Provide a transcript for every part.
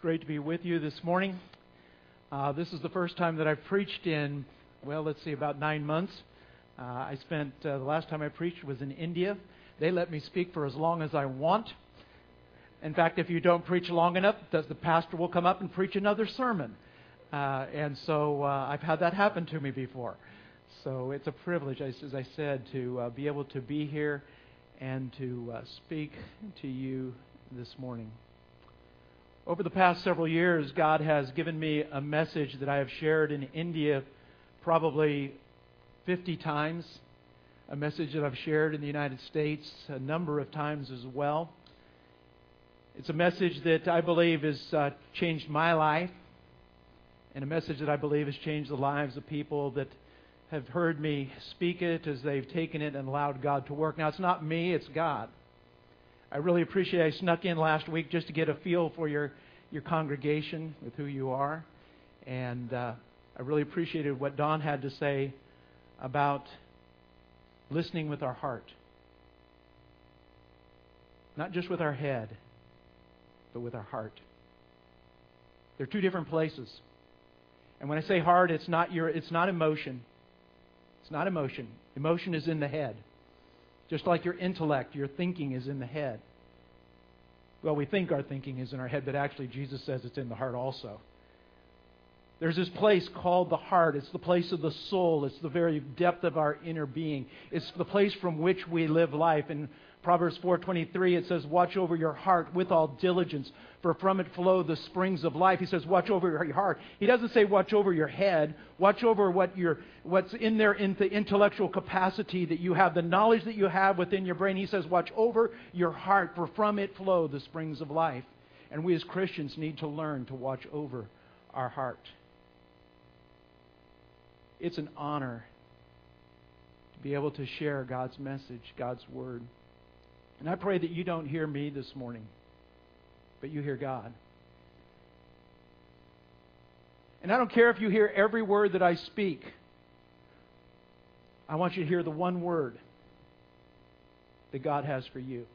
great to be with you this morning. Uh, this is the first time that I've preached in, well, let's see, about nine months. Uh, I spent, uh, the last time I preached was in India. They let me speak for as long as I want. In fact, if you don't preach long enough, the pastor will come up and preach another sermon. Uh, and so uh, I've had that happen to me before. So it's a privilege, as, as I said, to uh, be able to be here and to speak to you this morning. Over the past several years, God has given me a message that I have shared in India probably 50 times, a message that I've shared in the United States a number of times as well. It's a message that I believe has uh, changed my life, and a message that I believe has changed the lives of people that have heard me speak it as they've taken it and allowed God to work. Now, it's not me, it's God. I really appreciate I snuck in last week just to get a feel for your, your congregation with who you are. And uh, I really appreciated what Don had to say about listening with our heart. Not just with our head, but with our heart. They're two different places. And when I say heart, it's not your it's not emotion. It's not emotion. Emotion is in the head. Just like your intellect, your thinking is in the head. Well, we think our thinking is in our head, but actually, Jesus says it's in the heart also. There's this place called the heart. It's the place of the soul. It's the very depth of our inner being. It's the place from which we live life. And Proverbs 4:23 it says watch over your heart with all diligence for from it flow the springs of life. He says watch over your heart. He doesn't say watch over your head. Watch over what your what's in there in the intellectual capacity that you have, the knowledge that you have within your brain. He says watch over your heart for from it flow the springs of life. And we as Christians need to learn to watch over our heart. It's an honor to be able to share God's message, God's word. And I pray that you don't hear me this morning, but you hear God. And I don't care if you hear every word that I speak. I want you to hear the one word that God has for you.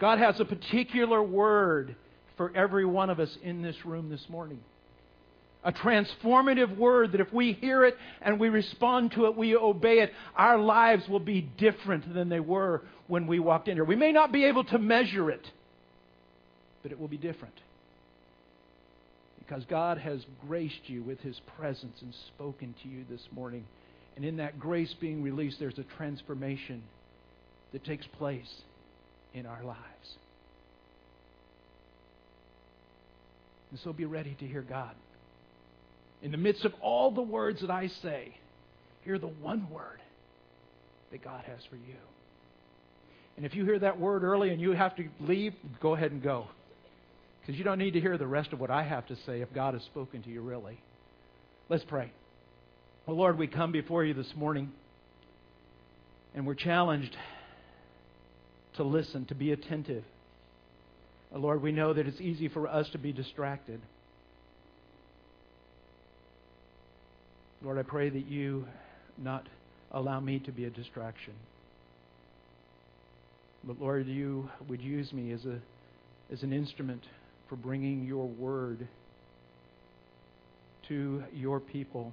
God has a particular word for every one of us in this room this morning a transformative word that if we hear it and we respond to it, we obey it, our lives will be different than they were when we walked in here. We may not be able to measure it, but it will be different. Because God has graced you with His presence and spoken to you this morning. And in that grace being released, there's a transformation that takes place in our lives. And so be ready to hear God in the midst of all the words that I say, hear the one word that God has for you. And if you hear that word early and you have to leave, go ahead and go. Because you don't need to hear the rest of what I have to say if God has spoken to you really. Let's pray. Well, Lord, we come before you this morning and we're challenged to listen, to be attentive. Lord, we know that it's easy for us to be distracted. Lord, I pray that you not allow me to be a distraction. But Lord, you would use me as a as an instrument for bringing your word to your people.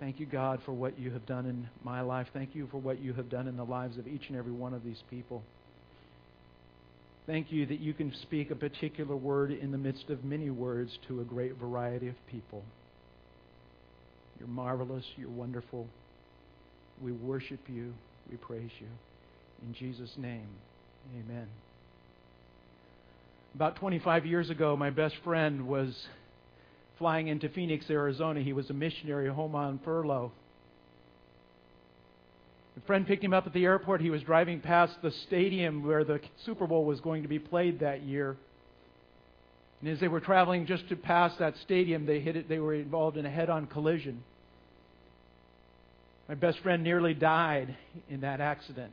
Thank you, God, for what you have done in my life. Thank you for what you have done in the lives of each and every one of these people. Thank you that you can speak a particular word in the midst of many words to a great variety of people. You're marvelous. You're wonderful. We worship you. We praise you. In Jesus' name, amen. About 25 years ago, my best friend was flying into Phoenix, Arizona. He was a missionary home on furlough. A friend picked him up at the airport. He was driving past the stadium where the Super Bowl was going to be played that year. And as they were traveling just to pass that stadium, they hit it, they were involved in a head-on collision. My best friend nearly died in that accident.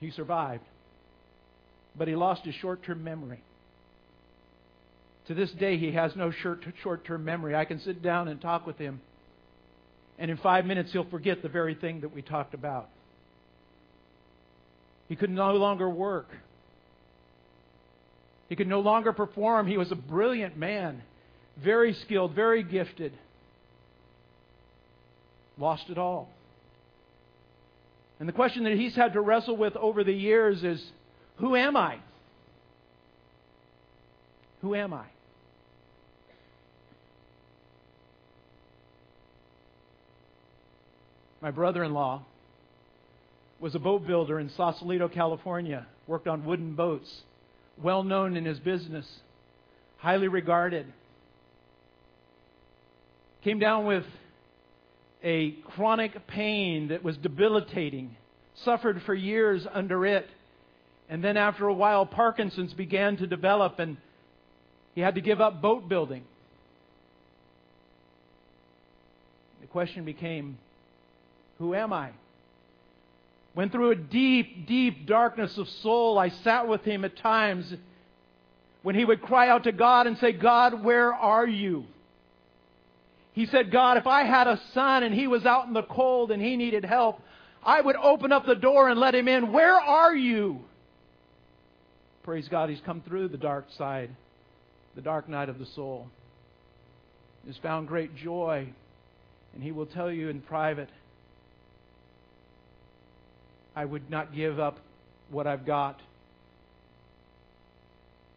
He survived, but he lost his short term memory. To this day, he has no short term memory. I can sit down and talk with him, and in five minutes, he'll forget the very thing that we talked about. He could no longer work. He could no longer perform. He was a brilliant man, very skilled, very gifted. Lost it all. And the question that he's had to wrestle with over the years is who am I? Who am I? My brother in law was a boat builder in Sausalito, California, worked on wooden boats, well known in his business, highly regarded. Came down with a chronic pain that was debilitating, suffered for years under it. And then after a while, Parkinson's began to develop, and he had to give up boat building. The question became who am I? Went through a deep, deep darkness of soul. I sat with him at times when he would cry out to God and say, God, where are you? He said, God, if I had a son and he was out in the cold and he needed help, I would open up the door and let him in. Where are you? Praise God, he's come through the dark side, the dark night of the soul. He's found great joy, and he will tell you in private I would not give up what I've got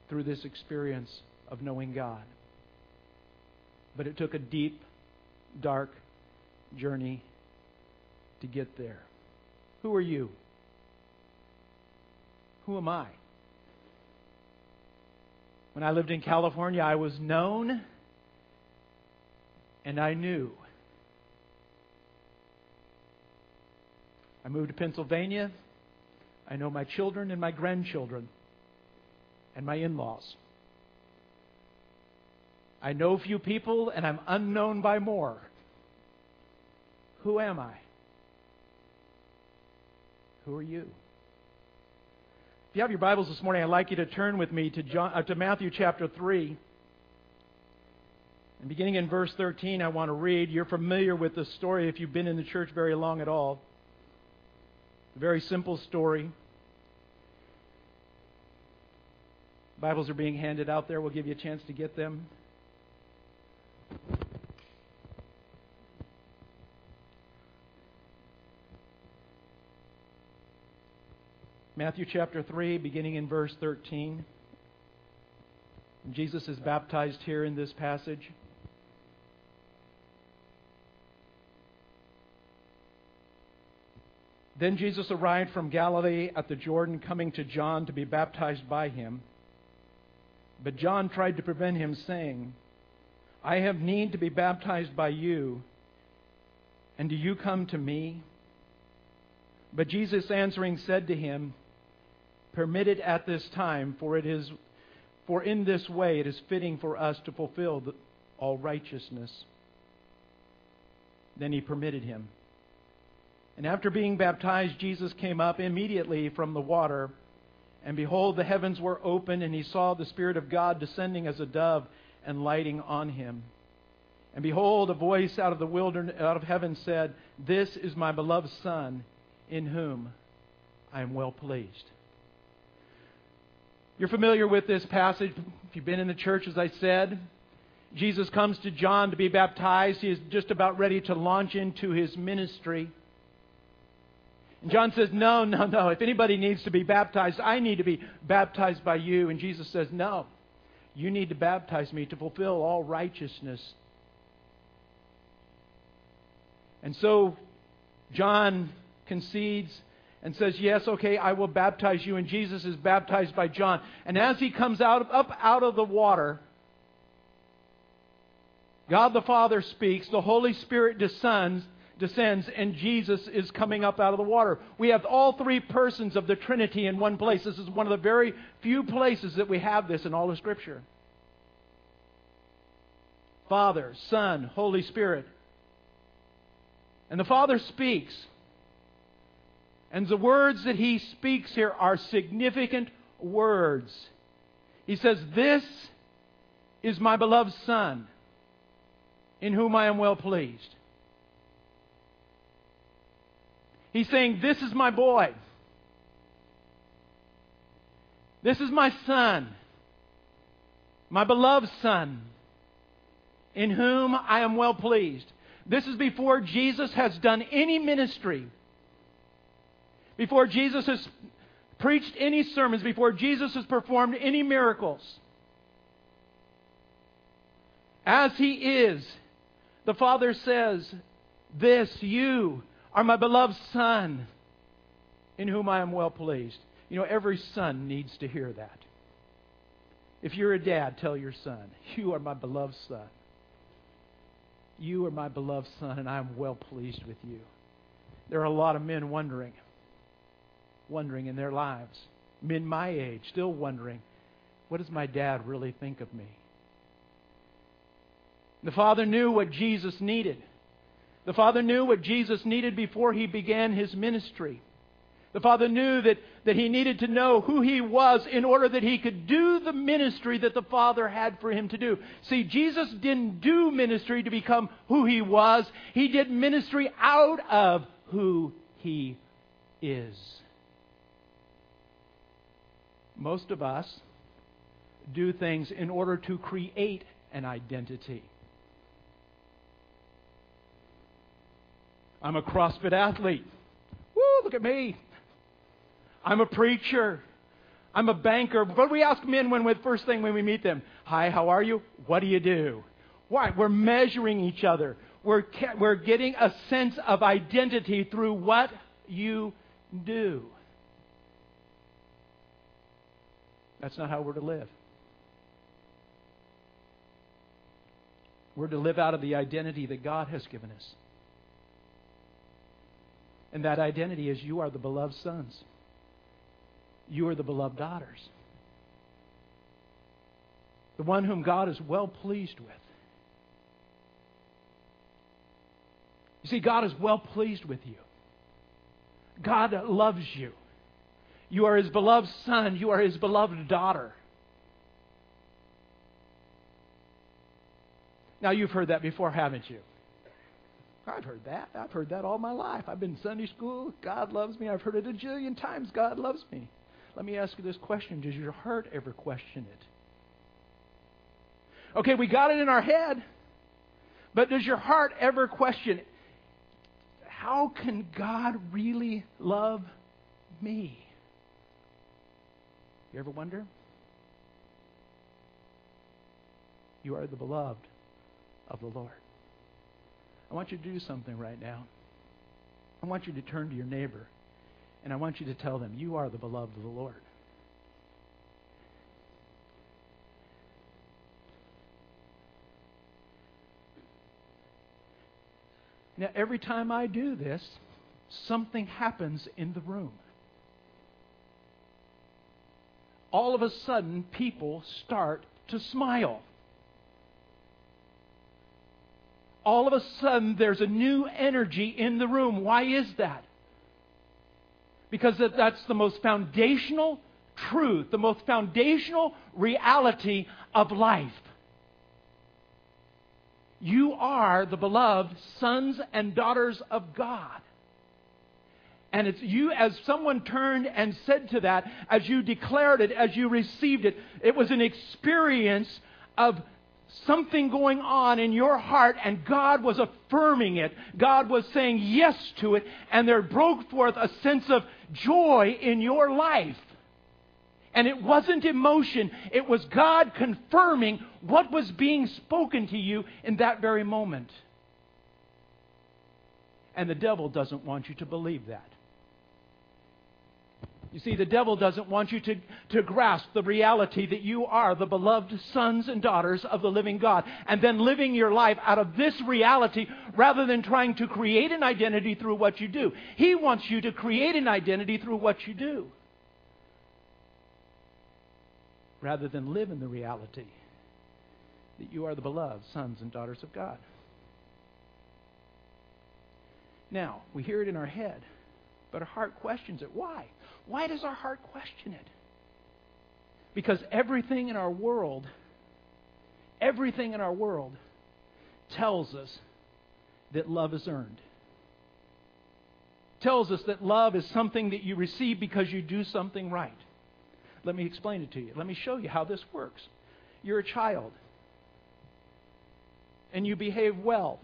through this experience of knowing God. But it took a deep, dark journey to get there. Who are you? Who am I? When I lived in California, I was known and I knew. I moved to Pennsylvania. I know my children and my grandchildren and my in laws. I know few people and I'm unknown by more. Who am I? Who are you? If you have your Bibles this morning, I'd like you to turn with me to, John, uh, to Matthew chapter 3. And beginning in verse 13, I want to read. You're familiar with the story if you've been in the church very long at all. A very simple story. Bibles are being handed out there. We'll give you a chance to get them. Matthew chapter 3, beginning in verse 13. Jesus is baptized here in this passage. Then Jesus arrived from Galilee at the Jordan, coming to John to be baptized by him. But John tried to prevent him, saying, I have need to be baptized by you, and do you come to me? But Jesus answering said to him, Permit it at this time, for it is for in this way it is fitting for us to fulfill the, all righteousness. Then he permitted him. And after being baptized, Jesus came up immediately from the water. And behold, the heavens were opened, and he saw the Spirit of God descending as a dove and lighting on him. And behold, a voice out of the wilderness, out of heaven said, This is my beloved Son, in whom I am well pleased. You're familiar with this passage. If you've been in the church, as I said, Jesus comes to John to be baptized. He is just about ready to launch into his ministry. And John says, No, no, no. If anybody needs to be baptized, I need to be baptized by you. And Jesus says, No. You need to baptize me to fulfill all righteousness. And so John concedes and says, Yes, okay, I will baptize you. And Jesus is baptized by John. And as he comes out, up out of the water, God the Father speaks, the Holy Spirit descends, descends and Jesus is coming up out of the water. We have all three persons of the Trinity in one place. This is one of the very few places that we have this in all of Scripture Father, Son, Holy Spirit. And the Father speaks. And the words that he speaks here are significant words. He says, This is my beloved Son, in whom I am well pleased. He's saying, This is my boy. This is my son, my beloved son, in whom I am well pleased. This is before Jesus has done any ministry, before Jesus has preached any sermons, before Jesus has performed any miracles. As he is, the Father says, This, you, are my beloved Son, in whom I am well pleased. You know, every son needs to hear that. If you're a dad, tell your son, You are my beloved son. You are my beloved son, and I am well pleased with you. There are a lot of men wondering, wondering in their lives, men my age, still wondering, what does my dad really think of me? The Father knew what Jesus needed. The Father knew what Jesus needed before he began his ministry. The Father knew that, that he needed to know who he was in order that he could do the ministry that the Father had for him to do. See, Jesus didn't do ministry to become who he was, he did ministry out of who he is. Most of us do things in order to create an identity. I'm a CrossFit athlete. Woo, look at me. I'm a preacher. I'm a banker. But we ask men when the first thing when we meet them? Hi, how are you? What do you do? Why? We're measuring each other. We're, we're getting a sense of identity through what you do. That's not how we're to live. We're to live out of the identity that God has given us. And that identity is you are the beloved sons. You are the beloved daughters. The one whom God is well pleased with. You see, God is well pleased with you. God loves you. You are His beloved son. You are His beloved daughter. Now, you've heard that before, haven't you? I've heard that. I've heard that all my life. I've been in Sunday school. God loves me. I've heard it a jillion times. God loves me. Let me ask you this question Does your heart ever question it? Okay, we got it in our head, but does your heart ever question how can God really love me? You ever wonder? You are the beloved of the Lord. I want you to do something right now. I want you to turn to your neighbor and I want you to tell them, You are the beloved of the Lord. Now, every time I do this, something happens in the room. All of a sudden, people start to smile. All of a sudden, there's a new energy in the room. Why is that? Because that's the most foundational truth, the most foundational reality of life. You are the beloved sons and daughters of God. And it's you, as someone turned and said to that, as you declared it, as you received it, it was an experience of something going on in your heart, and God was affirming it. God was saying yes to it, and there broke forth a sense of joy in your life. And it wasn't emotion, it was God confirming what was being spoken to you in that very moment. And the devil doesn't want you to believe that. You see, the devil doesn't want you to, to grasp the reality that you are the beloved sons and daughters of the living God, and then living your life out of this reality rather than trying to create an identity through what you do. He wants you to create an identity through what you do rather than live in the reality that you are the beloved sons and daughters of God. Now, we hear it in our head, but our heart questions it. Why? Why does our heart question it? Because everything in our world, everything in our world tells us that love is earned. Tells us that love is something that you receive because you do something right. Let me explain it to you. Let me show you how this works. You're a child, and you behave well.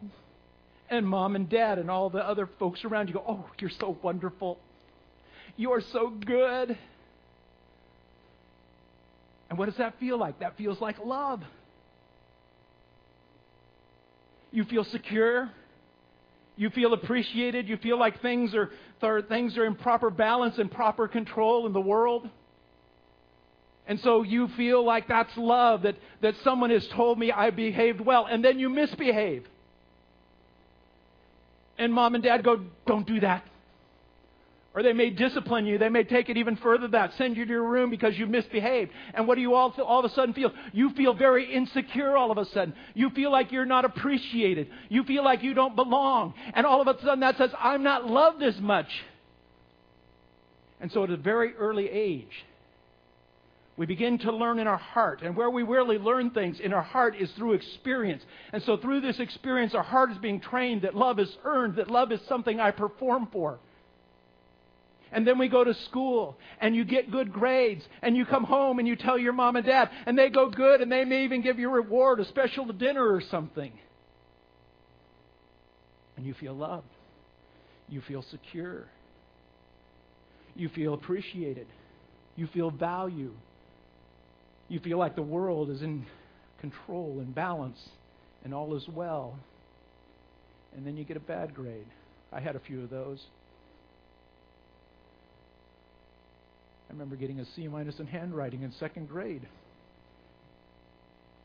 And mom and dad and all the other folks around you go, Oh, you're so wonderful. You are so good. And what does that feel like? That feels like love. You feel secure. You feel appreciated. You feel like things are, things are in proper balance and proper control in the world. And so you feel like that's love, that, that someone has told me I behaved well, and then you misbehave. And mom and dad go, don't do that. Or they may discipline you. They may take it even further than that, send you to your room because you misbehaved. And what do you all, all of a sudden feel? You feel very insecure all of a sudden. You feel like you're not appreciated. You feel like you don't belong. And all of a sudden that says, I'm not loved as much. And so at a very early age, we begin to learn in our heart. And where we really learn things in our heart is through experience. And so through this experience, our heart is being trained that love is earned, that love is something I perform for. And then we go to school and you get good grades and you come home and you tell your mom and dad and they go good and they may even give you a reward, a special dinner or something. And you feel loved. You feel secure. You feel appreciated. You feel value. You feel like the world is in control and balance and all is well. And then you get a bad grade. I had a few of those. I remember getting a C minus in handwriting in second grade.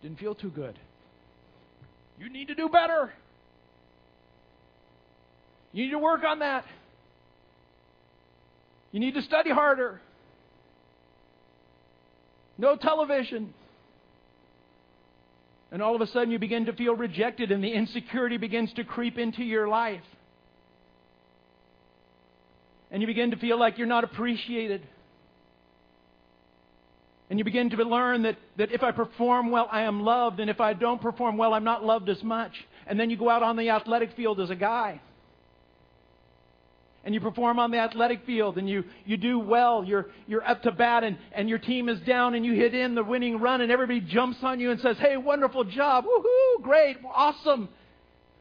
Didn't feel too good. You need to do better. You need to work on that. You need to study harder. No television. And all of a sudden you begin to feel rejected and the insecurity begins to creep into your life. And you begin to feel like you're not appreciated. And you begin to learn that, that if I perform well, I am loved, and if I don't perform well, I'm not loved as much. And then you go out on the athletic field as a guy. And you perform on the athletic field and you, you do well. You're, you're up to bat and, and your team is down and you hit in the winning run and everybody jumps on you and says, Hey, wonderful job. Woohoo, great, awesome.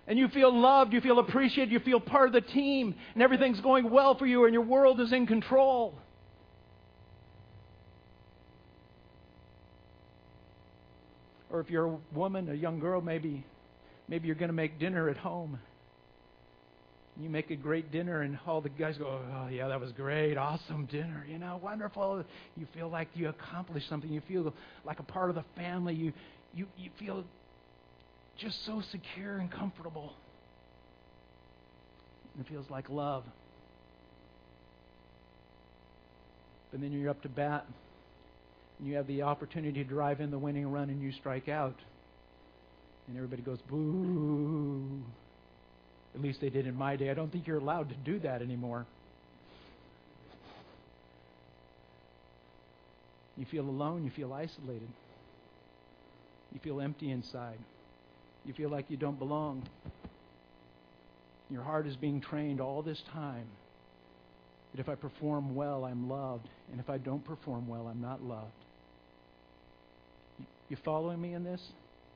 And you feel loved, you feel appreciated, you feel part of the team, and everything's going well for you and your world is in control. Or if you're a woman, a young girl, maybe maybe you're going to make dinner at home. You make a great dinner, and all the guys go, "Oh yeah, that was great, awesome dinner, you know, wonderful." You feel like you accomplished something. You feel like a part of the family. You you you feel just so secure and comfortable. It feels like love. But then you're up to bat you have the opportunity to drive in the winning run and you strike out. And everybody goes, boo. At least they did in my day. I don't think you're allowed to do that anymore. You feel alone. You feel isolated. You feel empty inside. You feel like you don't belong. Your heart is being trained all this time that if I perform well, I'm loved. And if I don't perform well, I'm not loved. You following me in this?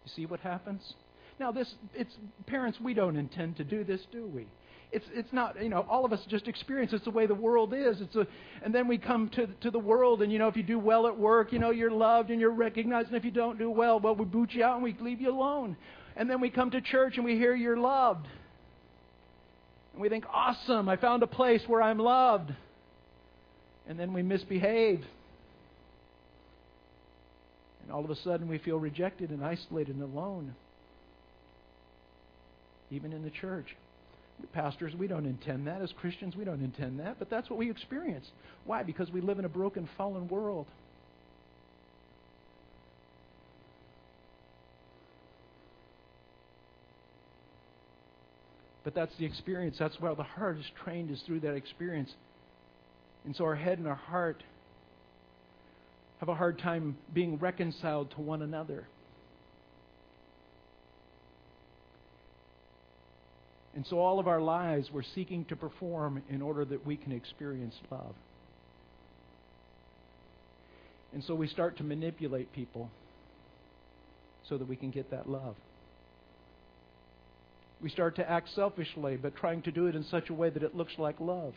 You see what happens? Now, this, it's, parents, we don't intend to do this, do we? It's, it's not, you know, all of us just experience it's the way the world is. It's a, and then we come to, to the world, and, you know, if you do well at work, you know, you're loved and you're recognized. And if you don't do well, well, we boot you out and we leave you alone. And then we come to church and we hear you're loved. And we think, awesome, I found a place where I'm loved. And then we misbehave. And all of a sudden we feel rejected and isolated and alone. Even in the church. Pastors, we don't intend that. As Christians, we don't intend that. But that's what we experience. Why? Because we live in a broken, fallen world. But that's the experience. That's where the heart is trained, is through that experience. And so our head and our heart have a hard time being reconciled to one another. And so, all of our lives, we're seeking to perform in order that we can experience love. And so we start to manipulate people so that we can get that love. We start to act selfishly, but trying to do it in such a way that it looks like love.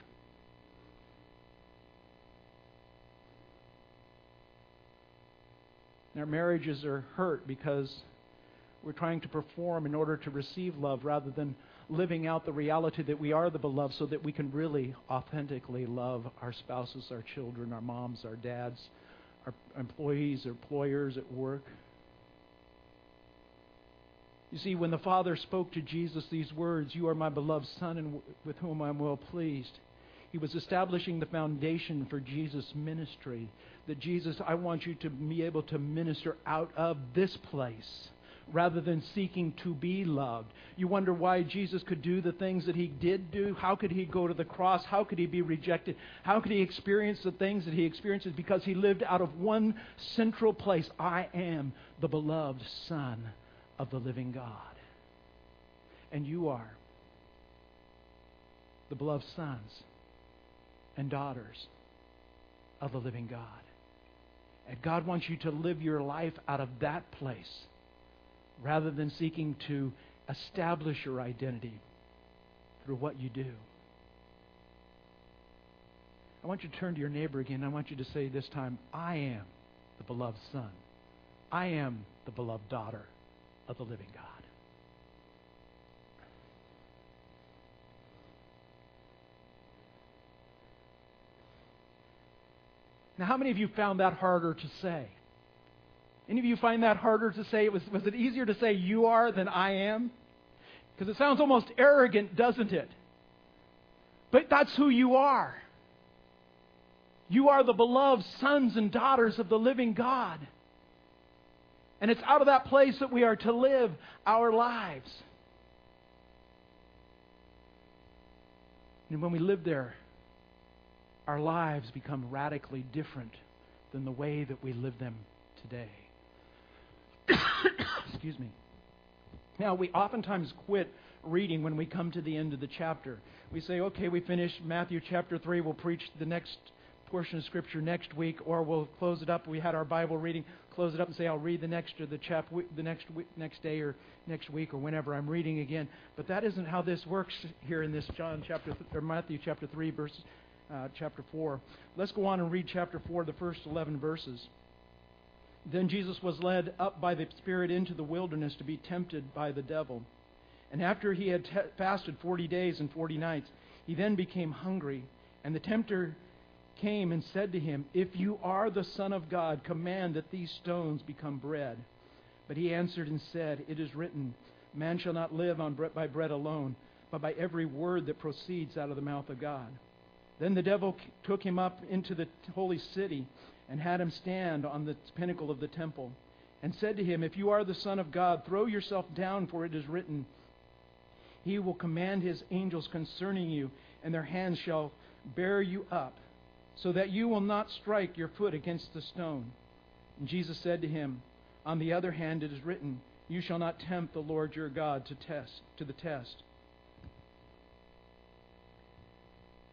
Our marriages are hurt because we're trying to perform in order to receive love rather than living out the reality that we are the beloved so that we can really authentically love our spouses, our children, our moms, our dads, our employees, our employers at work. You see, when the Father spoke to Jesus these words, You are my beloved Son, and with whom I am well pleased, he was establishing the foundation for Jesus' ministry. That Jesus, I want you to be able to minister out of this place rather than seeking to be loved. You wonder why Jesus could do the things that he did do. How could he go to the cross? How could he be rejected? How could he experience the things that he experiences? Because he lived out of one central place I am the beloved Son of the living God. And you are the beloved sons and daughters of the living God. And God wants you to live your life out of that place rather than seeking to establish your identity through what you do. I want you to turn to your neighbor again. I want you to say this time, I am the beloved son. I am the beloved daughter of the living God. Now, how many of you found that harder to say? Any of you find that harder to say? Was, was it easier to say you are than I am? Because it sounds almost arrogant, doesn't it? But that's who you are. You are the beloved sons and daughters of the living God. And it's out of that place that we are to live our lives. And when we live there, our lives become radically different than the way that we live them today. Excuse me. Now, we oftentimes quit reading when we come to the end of the chapter. We say, okay, we finished Matthew chapter 3, we'll preach the next portion of Scripture next week, or we'll close it up. We had our Bible reading, close it up and say, I'll read the next or the chap the next next day or next week or whenever I'm reading again. But that isn't how this works here in this John chapter or Matthew chapter 3, verse uh, chapter 4. Let's go on and read chapter 4, the first 11 verses. Then Jesus was led up by the Spirit into the wilderness to be tempted by the devil. And after he had te- fasted forty days and forty nights, he then became hungry. And the tempter came and said to him, If you are the Son of God, command that these stones become bread. But he answered and said, It is written, Man shall not live on bre- by bread alone, but by every word that proceeds out of the mouth of God. Then the devil took him up into the holy city and had him stand on the pinnacle of the temple and said to him, If you are the Son of God, throw yourself down, for it is written, He will command His angels concerning you, and their hands shall bear you up, so that you will not strike your foot against the stone. And Jesus said to him, On the other hand, it is written, You shall not tempt the Lord your God to test to the test.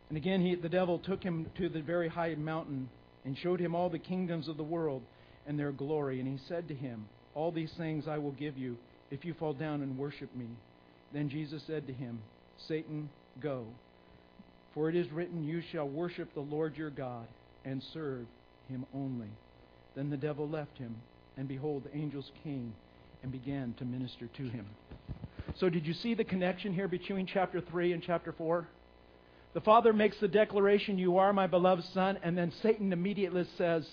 And again, he, the devil took him to the very high mountain and showed him all the kingdoms of the world and their glory. And he said to him, All these things I will give you if you fall down and worship me. Then Jesus said to him, Satan, go. For it is written, You shall worship the Lord your God and serve him only. Then the devil left him, and behold, the angels came and began to minister to him. So, did you see the connection here between chapter 3 and chapter 4? The Father makes the declaration, You are my beloved Son, and then Satan immediately says,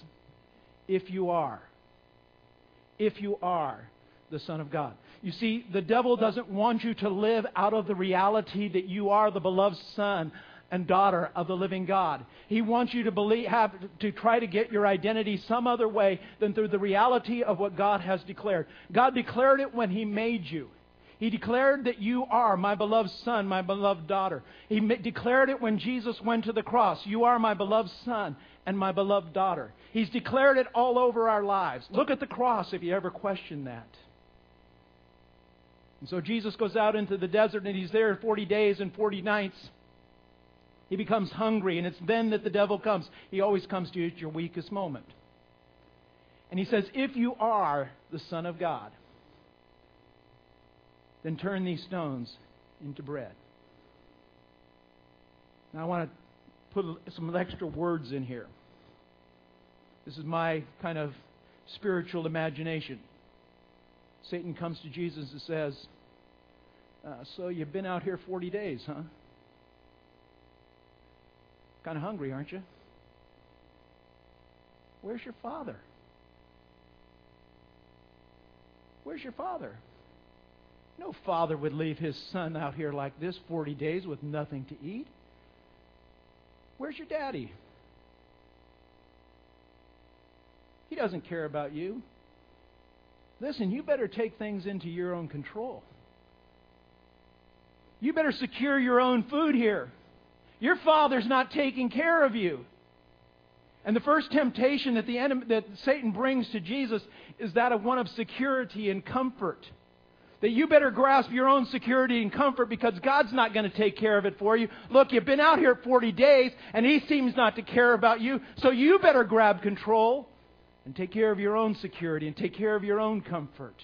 If you are. If you are the Son of God. You see, the devil doesn't want you to live out of the reality that you are the beloved Son and daughter of the living God. He wants you to believe, have to try to get your identity some other way than through the reality of what God has declared. God declared it when He made you. He declared that you are my beloved son, my beloved daughter. He declared it when Jesus went to the cross. You are my beloved son and my beloved daughter. He's declared it all over our lives. Look at the cross if you ever question that. And so Jesus goes out into the desert and he's there 40 days and 40 nights. He becomes hungry, and it's then that the devil comes. He always comes to you at your weakest moment. And he says, If you are the Son of God, then turn these stones into bread. Now, I want to put some extra words in here. This is my kind of spiritual imagination. Satan comes to Jesus and says, uh, So you've been out here 40 days, huh? Kind of hungry, aren't you? Where's your father? Where's your father? No father would leave his son out here like this 40 days with nothing to eat. Where's your daddy? He doesn't care about you. Listen, you better take things into your own control. You better secure your own food here. Your father's not taking care of you. And the first temptation that, the enemy, that Satan brings to Jesus is that of one of security and comfort. That you better grasp your own security and comfort because God's not going to take care of it for you. Look, you've been out here 40 days and He seems not to care about you, so you better grab control and take care of your own security and take care of your own comfort.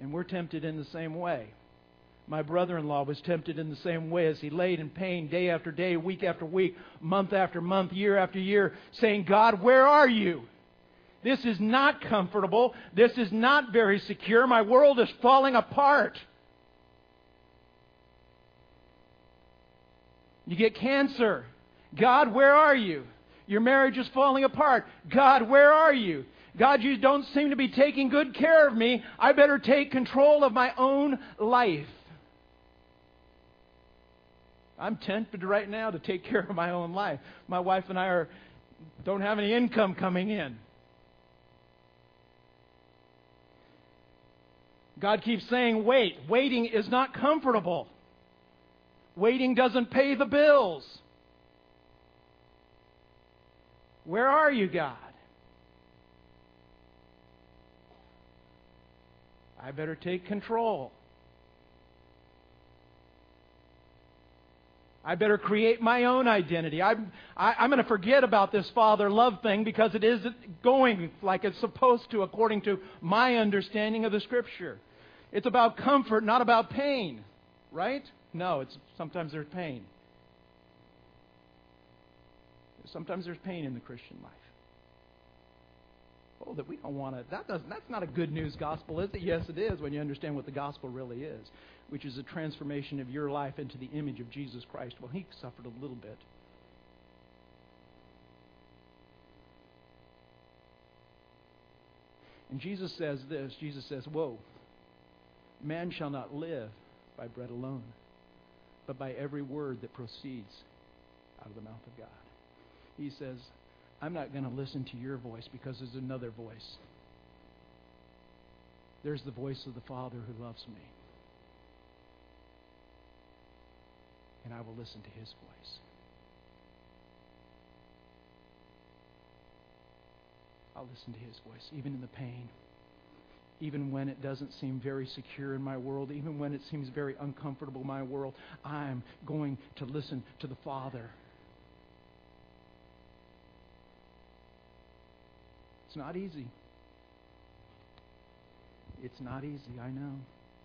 And we're tempted in the same way. My brother in law was tempted in the same way as he laid in pain day after day, week after week, month after month, year after year, saying, God, where are you? This is not comfortable. This is not very secure. My world is falling apart. You get cancer. God, where are you? Your marriage is falling apart. God, where are you? God, you don't seem to be taking good care of me. I better take control of my own life. I'm tempted right now to take care of my own life. My wife and I are, don't have any income coming in. God keeps saying, wait. Waiting is not comfortable. Waiting doesn't pay the bills. Where are you, God? I better take control. I better create my own identity. I'm, I, am going to forget about this father love thing because it isn't going like it's supposed to according to my understanding of the scripture. It's about comfort, not about pain, right? No, it's sometimes there's pain. Sometimes there's pain in the Christian life. Oh, that we don't want to. That doesn't. That's not a good news gospel, is it? Yes, it is when you understand what the gospel really is, which is a transformation of your life into the image of Jesus Christ. Well, he suffered a little bit. And Jesus says this. Jesus says, "Whoa, man shall not live by bread alone, but by every word that proceeds out of the mouth of God." He says, I'm not going to listen to your voice because there's another voice. There's the voice of the Father who loves me. And I will listen to his voice. I'll listen to his voice, even in the pain, even when it doesn't seem very secure in my world, even when it seems very uncomfortable in my world. I'm going to listen to the Father. It's not easy. It's not easy, I know.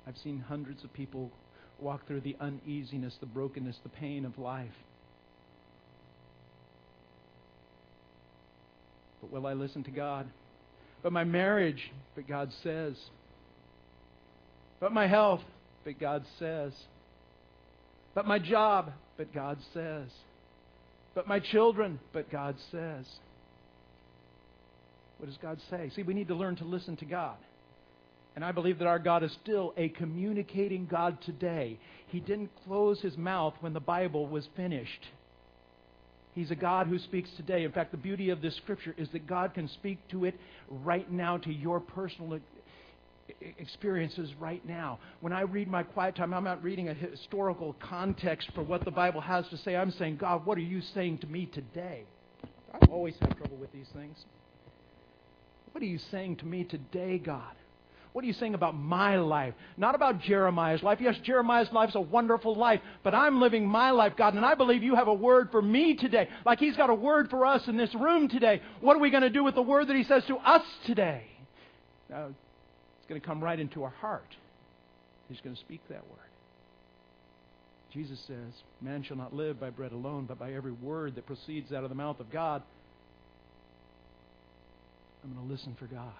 I've seen hundreds of people walk through the uneasiness, the brokenness, the pain of life. But will I listen to God? But my marriage, but God says. But my health, but God says. But my job, but God says. But my children, but God says. What does God say? See, we need to learn to listen to God. And I believe that our God is still a communicating God today. He didn't close his mouth when the Bible was finished. He's a God who speaks today. In fact, the beauty of this scripture is that God can speak to it right now, to your personal experiences right now. When I read my quiet time, I'm not reading a historical context for what the Bible has to say. I'm saying, God, what are you saying to me today? I always have trouble with these things. What are you saying to me today, God? What are you saying about my life? Not about Jeremiah's life. Yes, Jeremiah's life's a wonderful life, but I'm living my life, God, and I believe you have a word for me today. Like He's got a word for us in this room today. What are we going to do with the word that He says to us today? Now, it's going to come right into our heart. He's going to speak that word. Jesus says, Man shall not live by bread alone, but by every word that proceeds out of the mouth of God. I'm going to listen for God.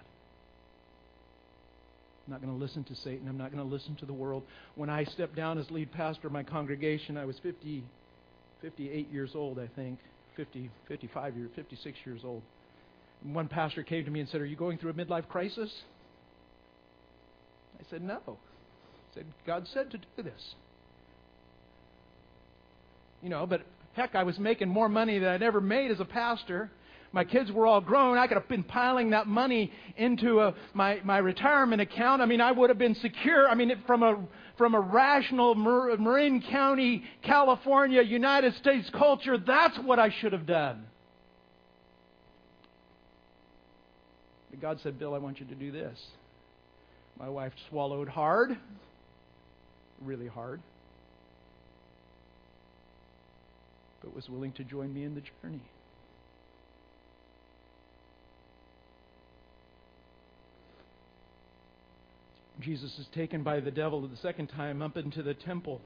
I'm not going to listen to Satan. I'm not going to listen to the world. When I stepped down as lead pastor of my congregation, I was 50, 58 years old, I think. 50, 55 years, 56 years old. And one pastor came to me and said, Are you going through a midlife crisis? I said, No. Said, God said to do this. You know, but heck, I was making more money than I'd ever made as a pastor. My kids were all grown. I could have been piling that money into a, my, my retirement account. I mean, I would have been secure. I mean, from a, from a rational Marin County, California, United States culture, that's what I should have done. But God said, Bill, I want you to do this. My wife swallowed hard, really hard. but was willing to join me in the journey. Jesus is taken by the devil the second time up into the temple,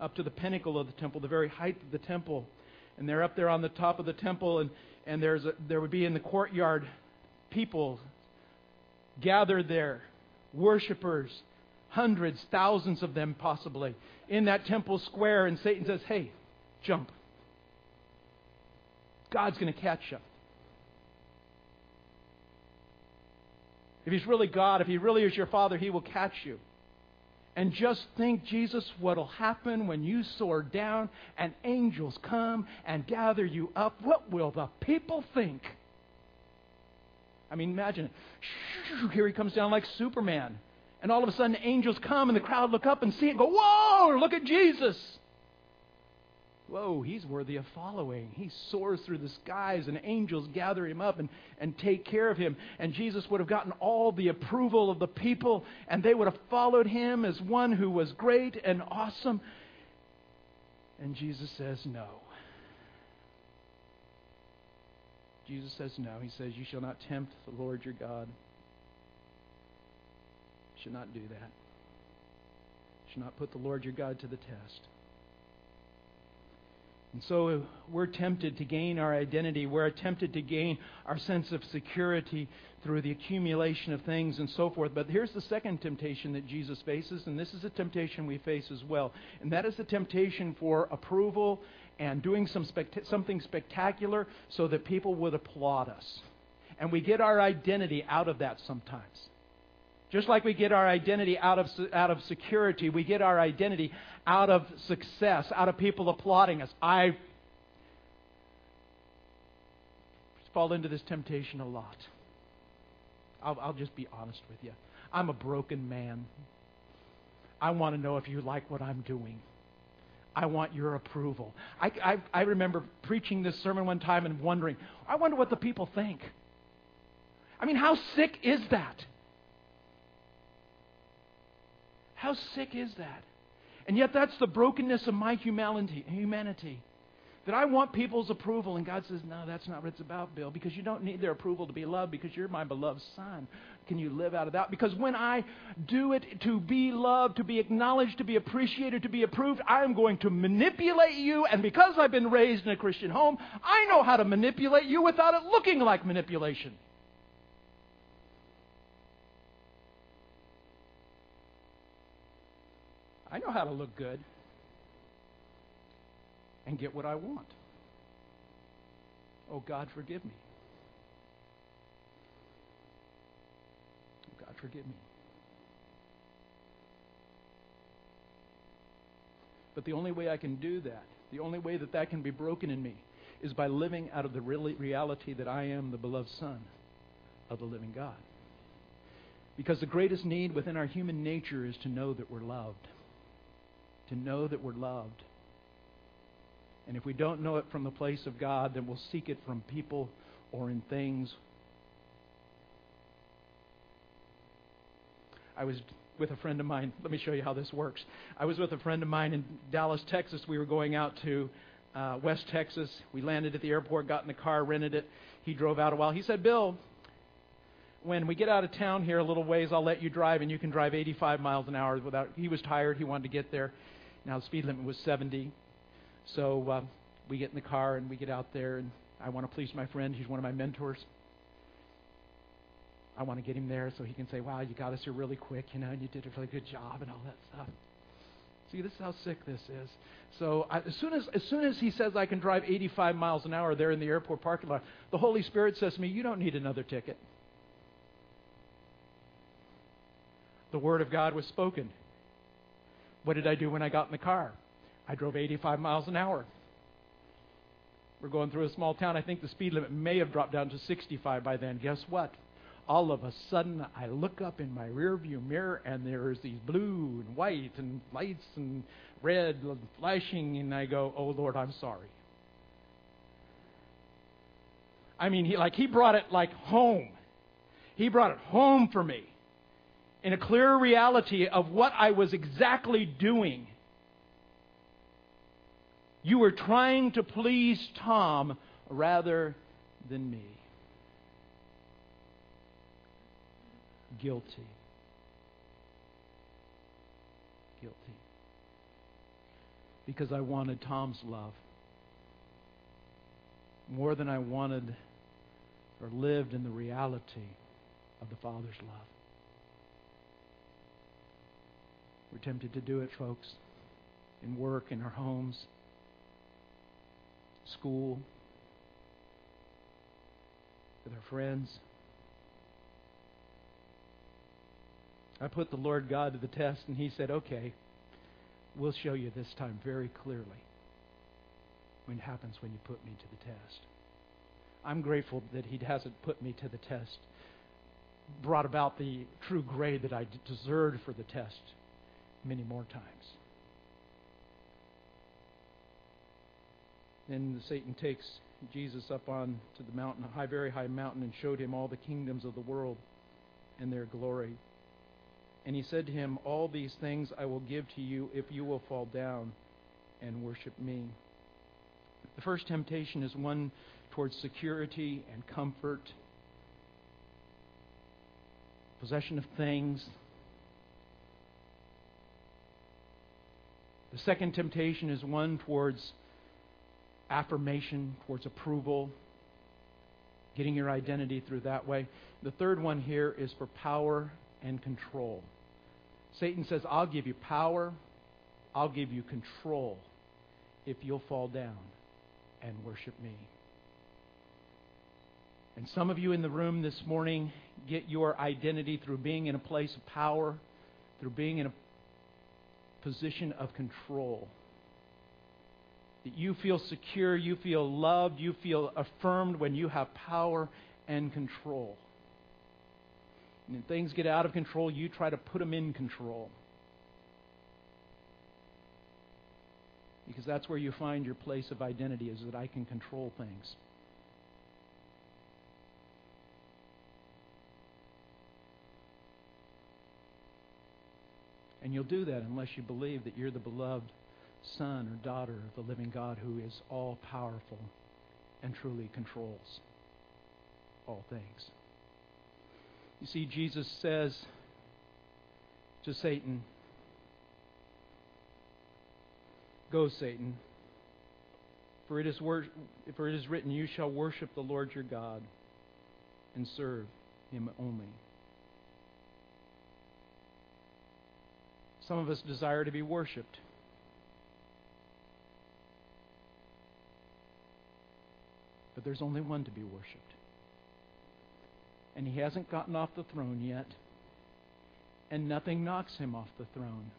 up to the pinnacle of the temple, the very height of the temple. And they're up there on the top of the temple, and, and there's a, there would be in the courtyard people gathered there, worshippers, hundreds, thousands of them possibly, in that temple square. And Satan says, Hey, jump. God's going to catch you. If He's really God, if He really is your Father, He will catch you. And just think, Jesus, what will happen when you soar down and angels come and gather you up? What will the people think? I mean, imagine it. Here he comes down like Superman. And all of a sudden, angels come and the crowd look up and see it and go, Whoa, look at Jesus whoa, he's worthy of following. He soars through the skies, and angels gather him up and, and take care of him. And Jesus would have gotten all the approval of the people, and they would have followed him as one who was great and awesome. And Jesus says, no. Jesus says, no. He says, You shall not tempt the Lord your God. You should not do that. You should not put the Lord your God to the test. And so uh, we're tempted to gain our identity. We're tempted to gain our sense of security through the accumulation of things and so forth. But here's the second temptation that Jesus faces, and this is a temptation we face as well. And that is the temptation for approval and doing some spect- something spectacular so that people would applaud us. And we get our identity out of that sometimes. Just like we get our identity out of, out of security, we get our identity out of success, out of people applauding us. I fall into this temptation a lot. I'll, I'll just be honest with you. I'm a broken man. I want to know if you like what I'm doing. I want your approval. I, I, I remember preaching this sermon one time and wondering, I wonder what the people think. I mean, how sick is that? How sick is that? And yet, that's the brokenness of my humanity. humanity. That I want people's approval. And God says, No, that's not what it's about, Bill, because you don't need their approval to be loved because you're my beloved son. Can you live out of that? Because when I do it to be loved, to be acknowledged, to be appreciated, to be approved, I am going to manipulate you. And because I've been raised in a Christian home, I know how to manipulate you without it looking like manipulation. I know how to look good and get what I want. Oh, God, forgive me. Oh, God, forgive me. But the only way I can do that, the only way that that can be broken in me, is by living out of the reality that I am the beloved Son of the living God. Because the greatest need within our human nature is to know that we're loved to know that we're loved. And if we don't know it from the place of God, then we'll seek it from people or in things. I was with a friend of mine. Let me show you how this works. I was with a friend of mine in Dallas, Texas. We were going out to uh, West Texas. We landed at the airport, got in the car, rented it. He drove out a while. He said, Bill, when we get out of town here a little ways, I'll let you drive, and you can drive 85 miles an hour without. He was tired. He wanted to get there. Now the speed limit was 70. So uh, we get in the car and we get out there, and I want to please my friend. He's one of my mentors. I want to get him there so he can say, "Wow, you got us here really quick, you know, and you did a really good job and all that stuff." See, this is how sick this is. So I, as soon as as soon as he says I can drive 85 miles an hour there in the airport parking lot, the Holy Spirit says to me, "You don't need another ticket." The word of God was spoken. What did I do when I got in the car? I drove 85 miles an hour. We're going through a small town. I think the speed limit may have dropped down to 65 by then. Guess what? all of a sudden I look up in my rearview mirror and there's these blue and white and lights and red flashing and I go, "Oh Lord, I'm sorry." I mean, he like he brought it like home. He brought it home for me in a clear reality of what I was exactly doing. You were trying to please Tom rather than me. guilty. Guilty. Because I wanted Tom's love more than I wanted or lived in the reality of the Father's love. We're tempted to do it, folks, in work, in our homes, school, with our friends. I put the Lord God to the test, and He said, Okay, we'll show you this time very clearly what happens when you put me to the test. I'm grateful that He hasn't put me to the test, brought about the true grade that I deserved for the test many more times. Then Satan takes Jesus up on to the mountain, a high, very high mountain, and showed him all the kingdoms of the world and their glory. And he said to him, All these things I will give to you if you will fall down and worship me. The first temptation is one towards security and comfort, possession of things. The second temptation is one towards affirmation, towards approval, getting your identity through that way. The third one here is for power and control. Satan says, I'll give you power, I'll give you control if you'll fall down and worship me. And some of you in the room this morning get your identity through being in a place of power, through being in a position of control. That you feel secure, you feel loved, you feel affirmed when you have power and control. And when things get out of control, you try to put them in control. Because that's where you find your place of identity, is that I can control things. And you'll do that unless you believe that you're the beloved son or daughter of the living God who is all powerful and truly controls all things. You see, Jesus says to Satan, Go, Satan, for it, is wor- for it is written, You shall worship the Lord your God and serve him only. Some of us desire to be worshiped. But there's only one to be worshiped and he hasn't gotten off the throne yet, and nothing knocks him off the throne.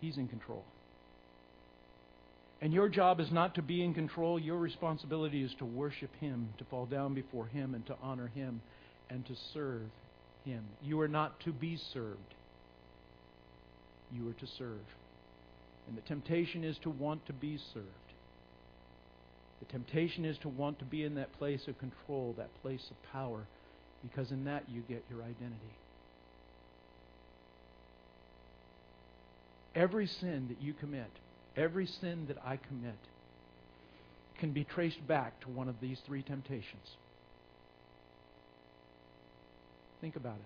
He's in control. And your job is not to be in control. Your responsibility is to worship Him, to fall down before Him, and to honor Him, and to serve Him. You are not to be served. You are to serve. And the temptation is to want to be served. The temptation is to want to be in that place of control, that place of power because in that you get your identity. Every sin that you commit, every sin that I commit, can be traced back to one of these three temptations. Think about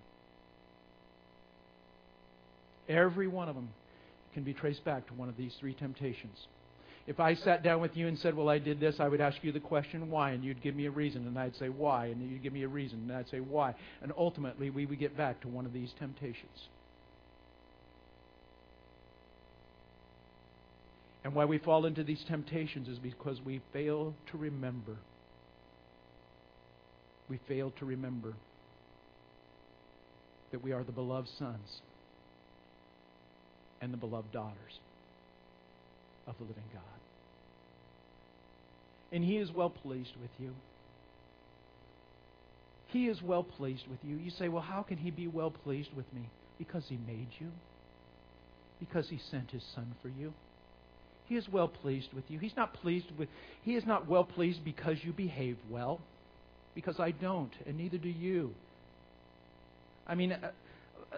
it. Every one of them can be traced back to one of these three temptations. If I sat down with you and said, Well, I did this, I would ask you the question, why? And you'd give me a reason, and I'd say, Why? And you'd give me a reason, and I'd say, Why? And ultimately, we would get back to one of these temptations. And why we fall into these temptations is because we fail to remember. We fail to remember that we are the beloved sons and the beloved daughters of the living God. And He is well pleased with you. He is well pleased with you. You say, well, how can He be well pleased with me? Because He made you, because He sent His Son for you. He is well pleased with you. He's not pleased with He is not well pleased because you behave well. Because I don't, and neither do you. I mean, uh, uh,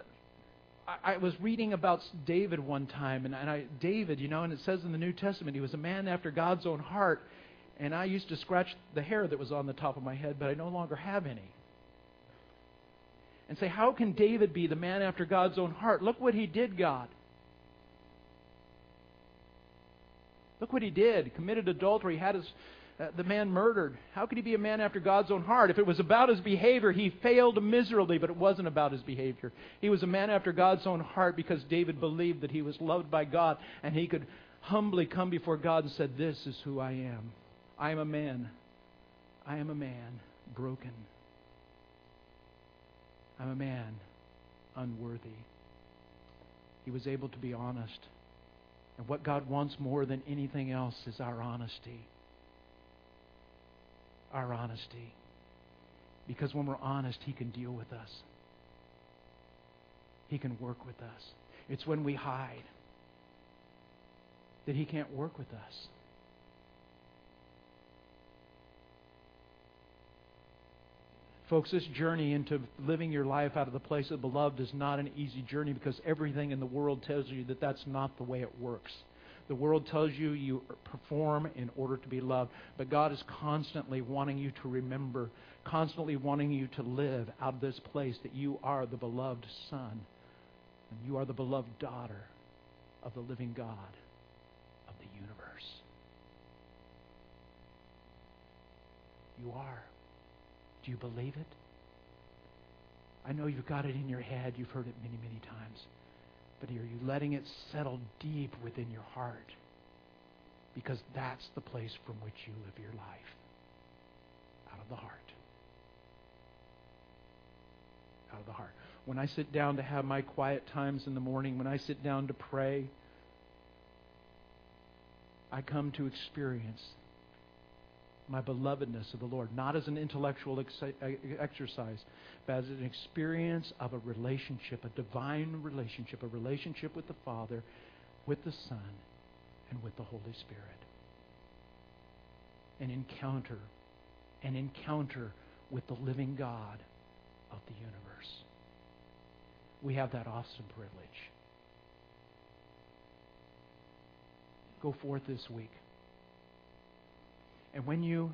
I, I was reading about David one time, and, and I, David, you know, and it says in the New Testament he was a man after God's own heart. And I used to scratch the hair that was on the top of my head, but I no longer have any. And say, how can David be the man after God's own heart? Look what he did, God. Look what he did. Committed adultery, had his, uh, the man murdered. How could he be a man after God's own heart? If it was about his behavior, he failed miserably, but it wasn't about his behavior. He was a man after God's own heart because David believed that he was loved by God and he could humbly come before God and said, This is who I am. I am a man. I am a man broken. I'm a man unworthy. He was able to be honest. And what God wants more than anything else is our honesty. Our honesty. Because when we're honest, He can deal with us, He can work with us. It's when we hide that He can't work with us. Folks, this journey into living your life out of the place of beloved is not an easy journey because everything in the world tells you that that's not the way it works. The world tells you you perform in order to be loved, but God is constantly wanting you to remember, constantly wanting you to live out of this place that you are the beloved son and you are the beloved daughter of the living God of the universe. You are. Do you believe it? I know you've got it in your head. You've heard it many, many times. But are you letting it settle deep within your heart? Because that's the place from which you live your life. Out of the heart. Out of the heart. When I sit down to have my quiet times in the morning, when I sit down to pray, I come to experience my belovedness of the Lord, not as an intellectual ex- exercise, but as an experience of a relationship, a divine relationship, a relationship with the Father, with the Son, and with the Holy Spirit. An encounter, an encounter with the living God of the universe. We have that awesome privilege. Go forth this week. And when you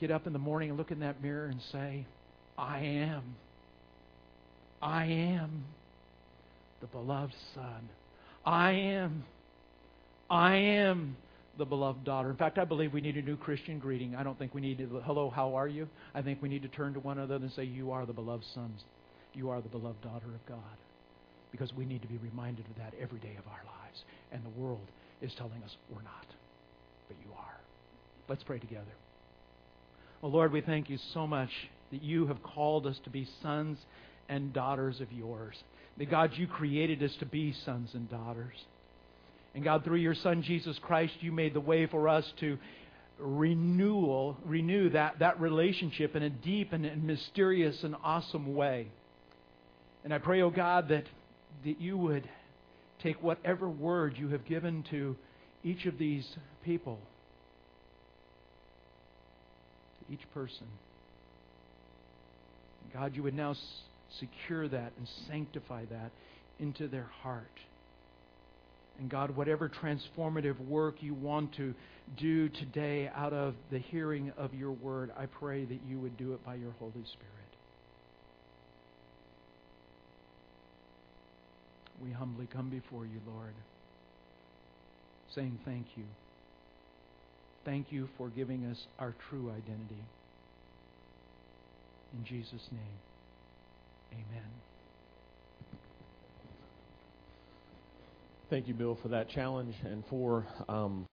get up in the morning and look in that mirror and say, I am, I am the beloved son. I am, I am the beloved daughter. In fact, I believe we need a new Christian greeting. I don't think we need to, hello, how are you? I think we need to turn to one another and say, You are the beloved sons. You are the beloved daughter of God. Because we need to be reminded of that every day of our lives. And the world is telling us we're not, but you are. Let's pray together. Well, Lord, we thank you so much that you have called us to be sons and daughters of yours. That, God, you created us to be sons and daughters. And God, through your Son Jesus Christ, you made the way for us to renewal, renew that, that relationship in a deep and, and mysterious and awesome way. And I pray, oh God, that, that you would take whatever word you have given to each of these people each person. God, you would now secure that and sanctify that into their heart. And God, whatever transformative work you want to do today out of the hearing of your word, I pray that you would do it by your Holy Spirit. We humbly come before you, Lord, saying thank you. Thank you for giving us our true identity. In Jesus' name, amen. Thank you, Bill, for that challenge and for um,